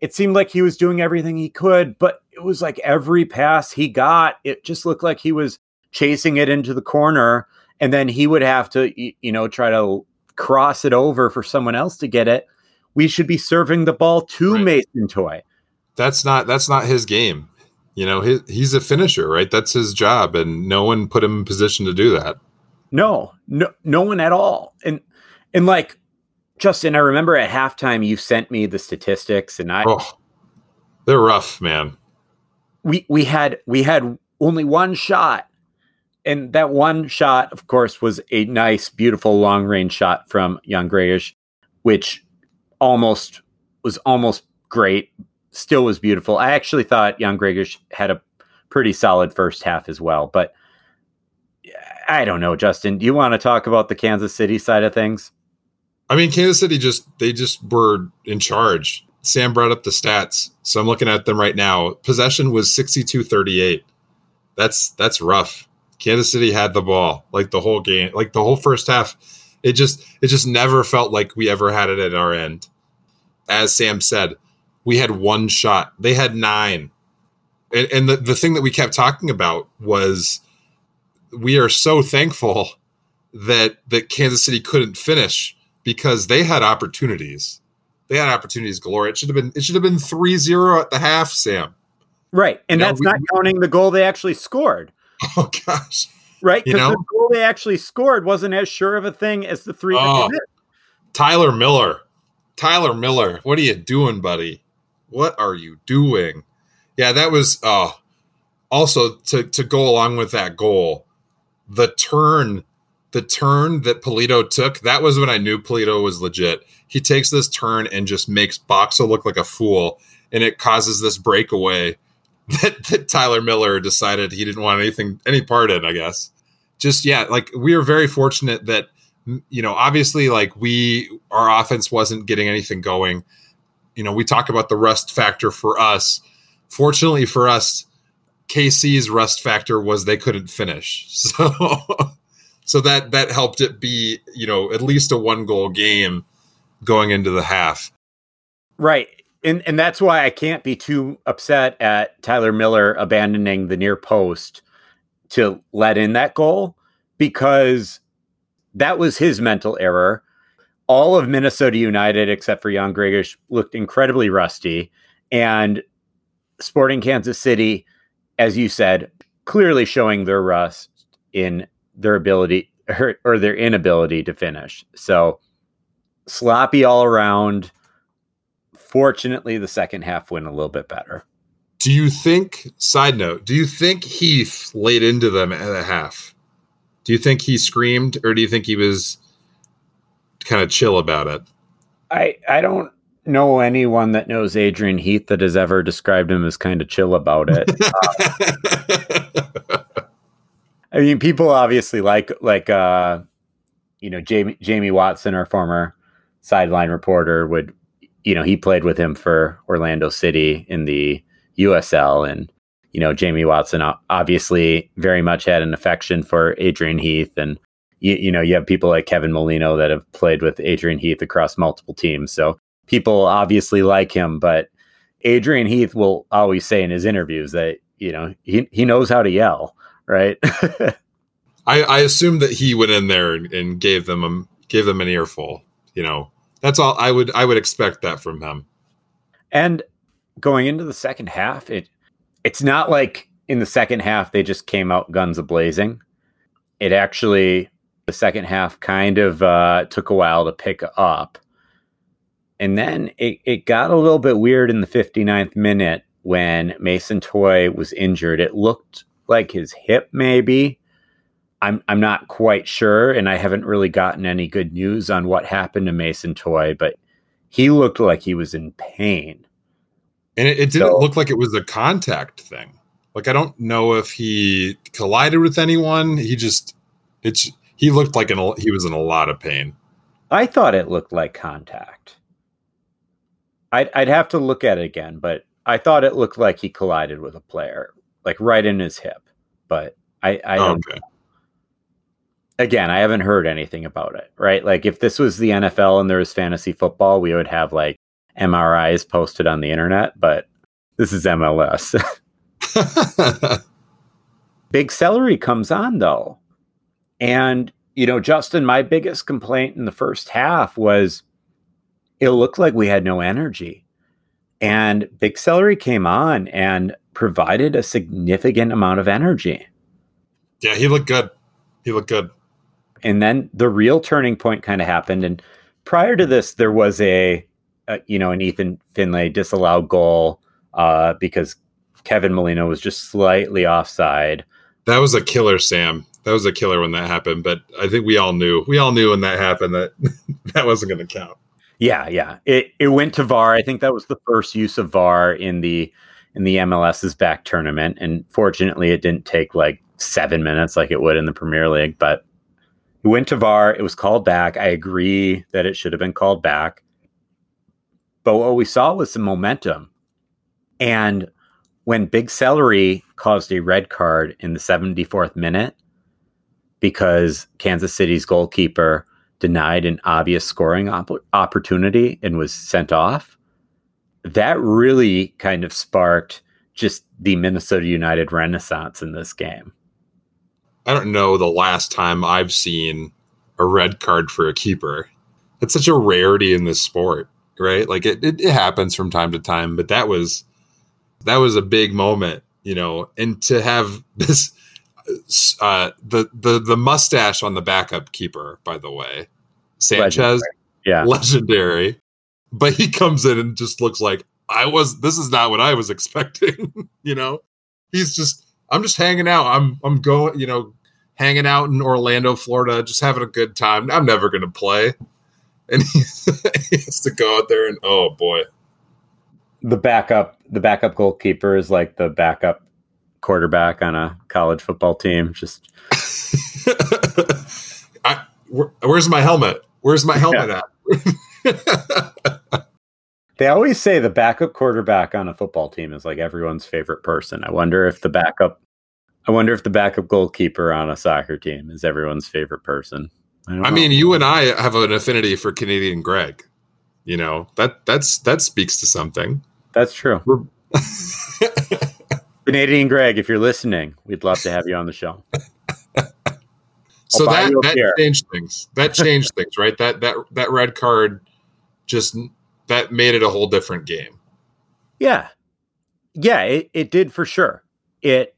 it seemed like he was doing everything he could, but it was like every pass he got, it just looked like he was chasing it into the corner and then he would have to you know try to cross it over for someone else to get it. We should be serving the ball to right. mason toye. That's not that's not his game. You know his, he's a finisher right? That's his job and no one put him in position to do that. No no no one at all. And and like justin i remember at halftime you sent me the statistics and i oh, they're rough man. We we had we had only one shot and that one shot, of course, was a nice, beautiful long range shot from Jan Gregus, which almost was almost great. Still was beautiful. I actually thought Jan Gregus had a pretty solid first half as well. But I don't know, Justin. Do you want to talk about the Kansas City side of things? I mean, Kansas City just they just were in charge. Sam brought up the stats, so I'm looking at them right now. Possession was 62-38. That's that's rough. Kansas City had the ball like the whole game, like the whole first half. It just it just never felt like we ever had it at our end. As Sam said, we had one shot. They had nine. And, and the, the thing that we kept talking about was we are so thankful that that Kansas City couldn't finish because they had opportunities. They had opportunities galore. It should have been it should have been 3-0 at the half, Sam. Right. And you that's know, we, not counting the goal they actually scored. [LAUGHS] Oh gosh. Right? Because the goal they actually scored wasn't as sure of a thing as the three oh, Tyler Miller. Tyler Miller, what are you doing, buddy? What are you doing? Yeah, that was uh also to to go along with that goal, the turn the turn that Pulido took, that was when I knew Pulido was legit. He takes this turn and just makes Boxall look like a fool, and it causes this breakaway [LAUGHS] that, that Tyler Miller decided he didn't want anything any part in. I guess just yeah, like we are very fortunate that you know obviously like we our offense wasn't getting anything going. You know, we talk about the rust factor for us. Fortunately for us, KC's rust factor was they couldn't finish. [LAUGHS] So so that that helped it be you know at least a one goal game going into the half right and and that's why i can't be too upset at tyler miller abandoning the near post to let in that goal because that was his mental error all of minnesota united except for jan gregus looked incredibly rusty and sporting kansas city as you said clearly showing their rust in their ability [LAUGHS] or, or their inability to finish. So sloppy all around. Fortunately, the second half went a little bit better. Do you think, side note, do you think Heath laid into them at a half? Do you think he screamed or do you think he was kind of chill about it? I, I don't know anyone that knows Adrian Heath that has ever described him as kind of chill about it. uh, [LAUGHS] I mean, people obviously like like uh, you know Jamie Jamie Watson, our former sideline reporter, would you know he played with him for Orlando City in the USL, and you know Jamie Watson obviously very much had an affection for Adrian Heath, and you, you know you have people like Kevin Molino that have played with Adrian Heath across multiple teams, so people obviously like him, but Adrian Heath will always say in his interviews that you know he he knows how to yell right? [LAUGHS] I, I assume that he went in there and, and gave them a, gave them an earful. You know, that's all I would I would expect that from him. And going into the second half, it it's not like in the second half they just came out guns a blazing. It actually the second half kind of uh, took a while to pick up. And then it, it got a little bit weird in the 59th minute when Mason Toye was injured. It looked like his hip, maybe. I'm I'm not quite sure, and I haven't really gotten any good news on what happened to Mason Toye, but he looked like he was in pain. And it, it didn't so, look like it was a contact thing. Like I don't know if he collided with anyone. He just it's he looked like an he was in a lot of pain. I thought it looked like contact. I'd I'd have to look at it again, but I thought it looked like he collided with a player like right in his hip. But I, I don't. Okay. Again, I haven't heard anything about it. Right, like if this was the NFL and there was fantasy football, we would have like MRIs posted on the internet. But this is MLS. [LAUGHS] Big celery comes on though, and you know, Justin, my biggest complaint in the first half was it looked like we had no energy. And Big Celery came on and provided a significant amount of energy. Yeah, he looked good. He looked good. And then the real turning point kind of happened. And prior to this, there was a, a you know, an Ethan Finlay disallowed goal uh, because Kevin Molino was just slightly offside. That was a killer, Sam. That was a killer when that happened. But I think we all knew. We all knew when that happened that [LAUGHS] that wasn't going to count. Yeah, yeah. It it went to VAR. I think that was the first use of VAR in the in the MLS is Back tournament. And fortunately, it didn't take like seven minutes like it would in the Premier League. But it went to VAR. It was called back. I agree that it should have been called back. But what we saw was some momentum. And when Big Celery caused a red card in the 74th minute because Kansas City's goalkeeper denied an obvious scoring op- opportunity and was sent off, that really kind of sparked just the Minnesota United renaissance in this game. I don't know the last time I've seen a red card for a keeper. It's such a rarity in this sport, right? Like it, it, it happens from time to time, but that was that was a big moment, you know. And to have [LAUGHS] this uh, the the the mustache on the backup keeper, by the way, Sanchez, legendary. yeah, legendary. But he comes in and just looks like I was. This is not what I was [LAUGHS] expecting. [LAUGHS] you know, he's just. I'm just hanging out. I'm I'm going. You know, hanging out in Orlando, Florida, just having a good time. I'm never going to play, and he, [LAUGHS] he has to go out there and oh boy, the backup the backup goalkeeper is like the backup quarterback on a college football team. Just, [LAUGHS] I, where, where's my helmet? Where's my helmet yeah. at? [LAUGHS] they always say the backup quarterback on a football team is like everyone's favorite person. I wonder if the backup, I wonder if the backup goalkeeper on a soccer team is everyone's favorite person. I, I mean, you and I have an affinity for Canadian Greg. You know that that's that speaks to something. That's true. [LAUGHS] Canadian Greg, if you're listening, we'd love to have you on the show. so that, that changed things. That changed things, right? That that that red card just that made it a whole different game. Yeah. Yeah, it, it did for sure. It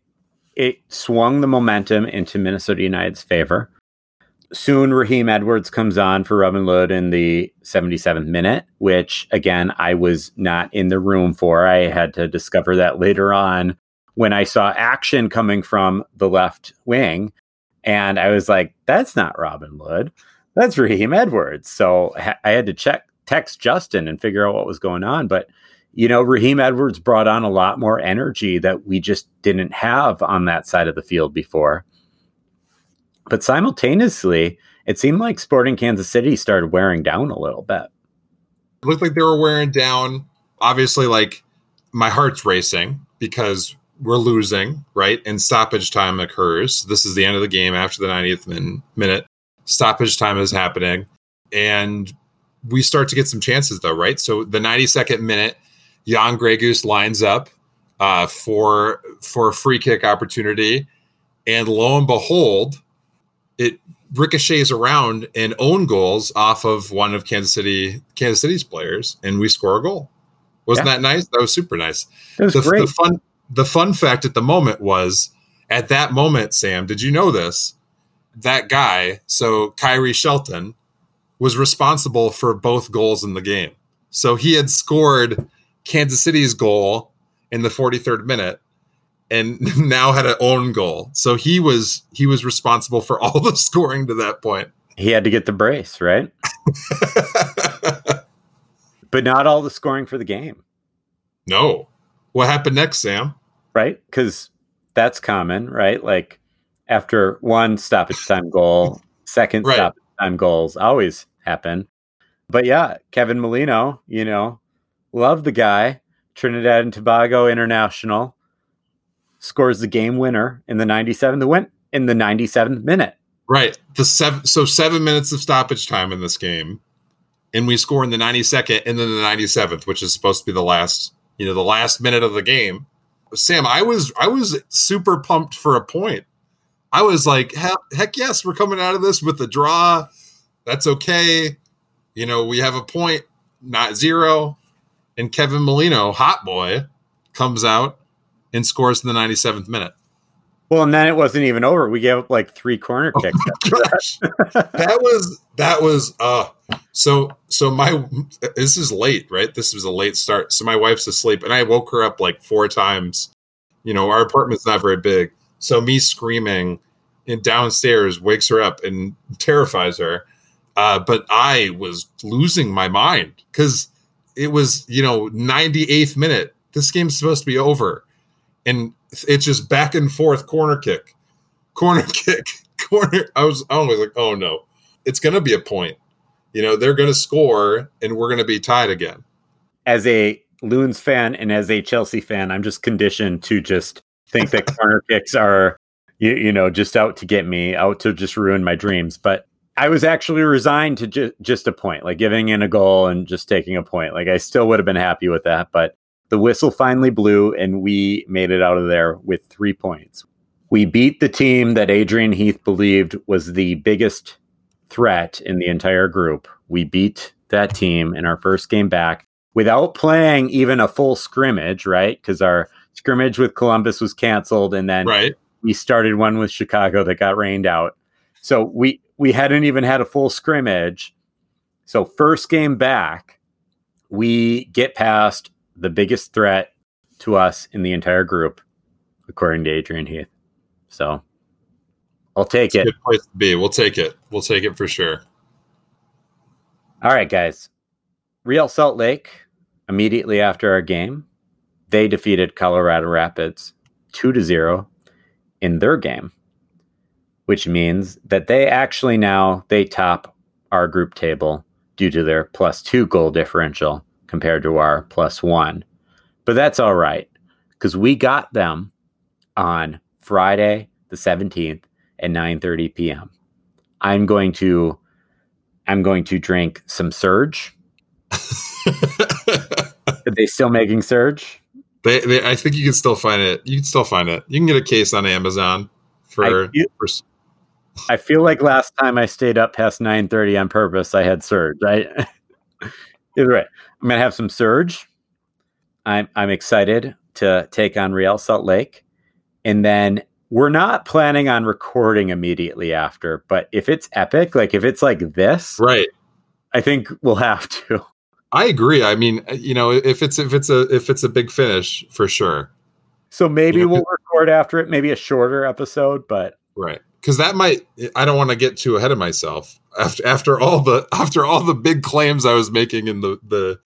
it swung the momentum into Minnesota United's favor. Soon Raheem Edwards comes on for Robin Lod in the 77th minute, which again I was not in the room for. I had to discover that later on when I saw action coming from the left wing. And I was like, that's not Robin Lod. That's Raheem Edwards. So I had to check, text Justin and figure out what was going on. But, you know, Raheem Edwards brought on a lot more energy that we just didn't have on that side of the field before. But simultaneously, it seemed like Sporting Kansas City started wearing down a little bit. It looked like they were wearing down. Obviously, like my heart's racing because we're losing, right? And stoppage time occurs. This is the end of the game after the 90th min- minute. Stoppage time is happening. And we start to get some chances, though, right? So the 92nd minute, Jan Gregus lines up uh, for for a free kick opportunity. And lo and behold, it ricochets around and own goals off of one of Kansas City Kansas City's players, and we score a goal. Wasn't yeah. that nice? That was super nice. It was the, great. the fun the fun fact at the moment was at that moment, Sam, did you know this? That guy, so Khiry Shelton, was responsible for both goals in the game. So he had scored Kansas City's goal in the 43rd minute and [LAUGHS] now had an own goal. So he was he was responsible for all the [LAUGHS] scoring to that point. He had to get the brace, right? [LAUGHS] but not all the scoring for the game. No. What happened next, Sam? Right? Because that's common, right? Like after one stoppage time goal, second right. stoppage time goals always happen. But yeah, Kevin Molino, you know, love the guy. Trinidad and Tobago international scores the game winner in the 97th the win in the 97th minute. Right. The seven so 7 minutes of stoppage time in this game and we score in the 92nd and then the 97th, which is supposed to be the last you know the last minute of the game. Sam, I was I was super pumped for a point. I was like, heck, heck yes, we're coming out of this with a draw. That's okay. You know, we have a point, not zero. And Kevin Molino, hot boy, comes out and scores in the 97th minute. Well, and then it wasn't even over. We gave up like three corner oh kicks. Oh that. that was that was uh so so my this is late, right? This was a late start. So my wife's asleep and I woke her up like four times. You know, our apartment's not very big. So me screaming and downstairs wakes her up and terrifies her. Uh, but I was losing my mind because it was, you know, 98th minute. This game's supposed to be over. And it's just back and forth corner kick, corner [LAUGHS] kick, corner. I was, I was like, oh no, it's going to be a point. You know, they're going to score and we're going to be tied again. As a Loons fan and as a Chelsea fan, I'm just conditioned to just think that [LAUGHS] corner kicks are, you, you, know, just out to get me, out to just ruin my dreams. But I was actually resigned to ju- just a point, like giving in a goal and just taking a point. Like I still would have been happy with that, but the whistle finally blew and we made it out of there with three points. We beat the team that Adrian Heath believed was the biggest threat in the entire group. We beat that team in our first game back without playing even a full scrimmage, right? Because our scrimmage with Columbus was canceled, and then right. We started one with Chicago that got rained out. So we we hadn't even had a full scrimmage. So first game back, we get past the biggest threat to us in the entire group, according to Adrian Heath. So I'll take it. Good place to be. We'll take it. We'll take it for sure. All right, guys. Real Salt Lake, immediately after our game, they defeated Colorado Rapids 2 to 0 in their game, which means that they actually now they top our group table due to their plus 2 goal differential compared to our plus 1. But that's all right cuz we got them on Friday the 17th at 9:30 p.m. I'm going to I'm going to drink some Surge. [LAUGHS] Are they still making Surge? They, they, I think you can still find it. You can still find it. You can get a case on Amazon for. I feel, for I feel like last time I stayed up past 9:30 on purpose, I had Surge. Right? [LAUGHS] Either way, I'm gonna have some Surge. I'm I'm excited to take on Real Salt Lake, and then we're not planning on recording immediately after. But if it's epic, like if it's like this, right, I think we'll have to. I agree. I mean, uh, you know, if it's if it's a if it's a big finish for sure. So maybe you know, we'll record after it, maybe a shorter episode, but right because that might. I don't want to get too ahead of myself after after all the [LAUGHS] after all the big claims I was making in the the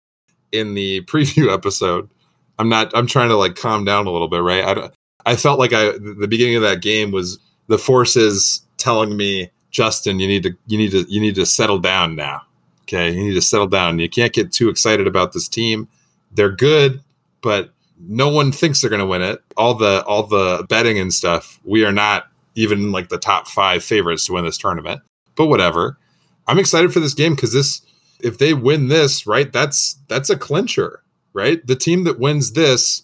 in the [LAUGHS] preview episode. I'm not. I'm trying to like calm down a little bit, right? I don't. I felt like I the beginning of that game was the forces telling me, Justin, you need to you need to you need to settle down now Okay, you need to settle down. You can't get too excited about this team. They're good, but no one thinks they're going to win it. All the all the betting and stuff, we are not even like the top 5 favorites to win this tournament. But whatever. I'm excited for this game cuz this if they win this, right? That's that's a clincher, right? The team that wins this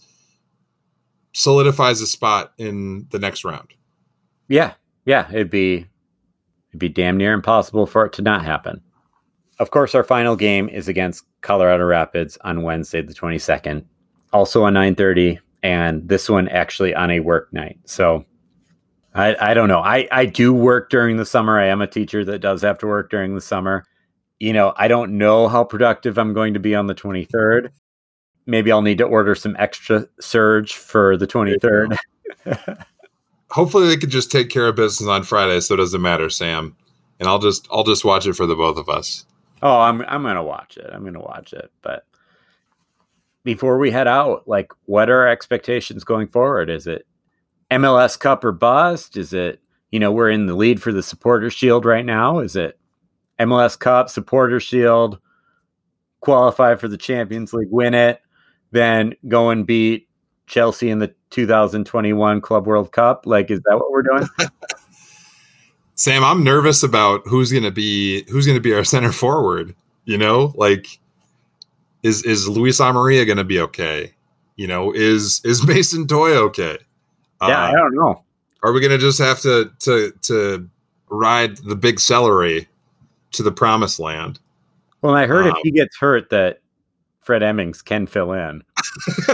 solidifies a spot in the next round. Yeah. Yeah, it'd be it'd be damn near impossible for it to not happen. Of course, our final game is against Colorado Rapids on Wednesday, the 22nd, also on 9:30, and this one actually on a work night. So I, I don't know. I, I do work during the summer. I am a teacher that does have to work during the summer. You know, I don't know how productive I'm going to be on the 23rd. Maybe I'll need to order some extra surge for the 23rd. [LAUGHS] Hopefully they could just take care of business on Friday so it doesn't matter, Sam. And I'll just I'll just watch it for the both of us. Oh, I'm I'm gonna watch it. I'm gonna watch it. But before we head out, like, what are our expectations going forward? Is it MLS Cup or bust? Is it you know we're in the lead for the Supporter Shield right now? Is it MLS Cup, Supporter Shield, qualify for the Champions League, win it, then go and beat Chelsea in the 2021 Club World Cup? Like, is that what we're doing? [LAUGHS] Sam, I'm nervous about who's going to be who's going to be our center forward. You know, like is is Luis Amarilla going to be okay? You know, is is [LAUGHS] Mason Toye okay? Yeah, uh, I don't know. Are we going to just have to to to ride the big celery to the promised land? Well, I heard um, if he gets hurt, that Fred Emmings can fill in. [LAUGHS]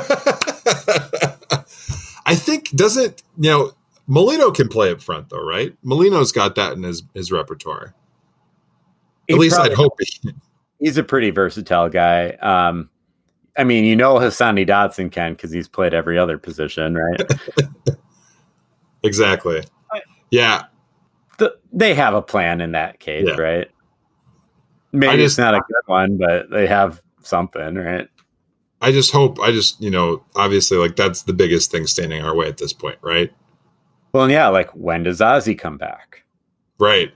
I think doesn't you know Molino can play up front though, right? Molino's got that in his his repertoire. At he least I'd hope he. He's a pretty versatile guy. Um, I mean, you know, Hassani Dotson can because he's played every other position, right? [LAUGHS] exactly. Yeah. The, they have a plan in that case, yeah. right? Maybe just, it's not a good one, but they have something, right? I just hope. I just, you know, obviously, like that's the biggest thing standing our way at this point, right? Well, yeah, like when does Ozzy come back? Right.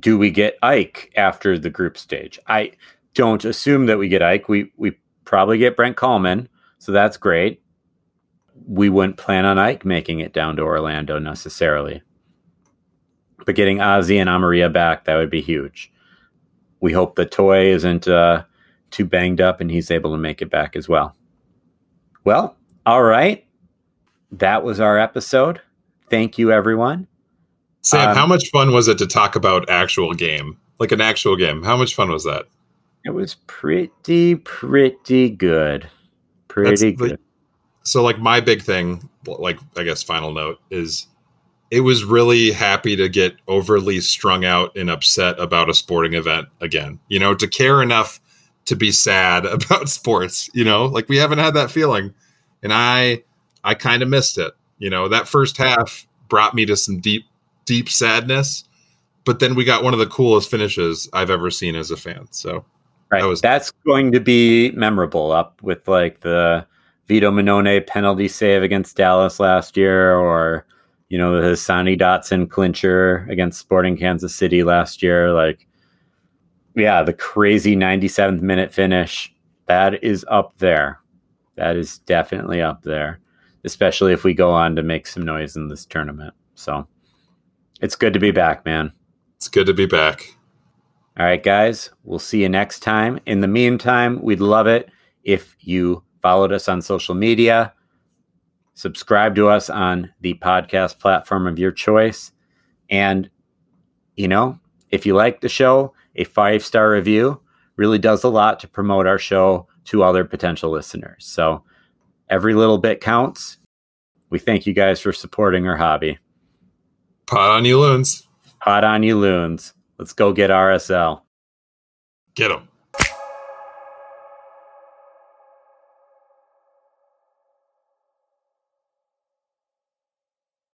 Do we get Ike after the group stage? I don't assume that we get Ike. We we probably get Brent Kallman, so that's great. We wouldn't plan on Ike making it down to Orlando necessarily. But getting Ozzy and Amarilla back, that would be huge. We hope the Toye isn't uh, too banged up and he's able to make it back as well. Well, all right. That was our episode. Thank you, everyone. Sam, Um, how much fun was it to talk about actual game, like an actual game? How much fun was that? It was pretty, pretty good. Pretty That's good. So, like, my big thing, like, I guess, final note is it was really happy to get overly strung out and upset about a sporting event again. You know, to care enough to be sad [LAUGHS] about sports. You know, like we haven't had that feeling, and I, I kind of missed it. You know, that first half brought me to some deep, deep sadness. But then we got one of the coolest finishes I've ever seen as a fan. So Right. That was- That's going to be memorable up with like the Vito Mannone penalty save against Dallas last year or, you know, Hassani Dotson clincher against Sporting Kansas City last year. Like, yeah, the crazy 97th minute finish. That is up there. That is definitely up there, especially if we go on to make some noise in this tournament. So it's good to be back, man. it's good to be back. All right, guys, we'll see you next time. In the meantime, we'd love it if you followed us on social media, subscribe to us on the podcast platform of your choice. And, you know, if you like the show, a five star review really does a lot to promote our show to other potential listeners. So every little bit counts. We thank you guys for supporting our hobby. Pod on you loons. Hot on you loons. Let's go get RSL. Get them.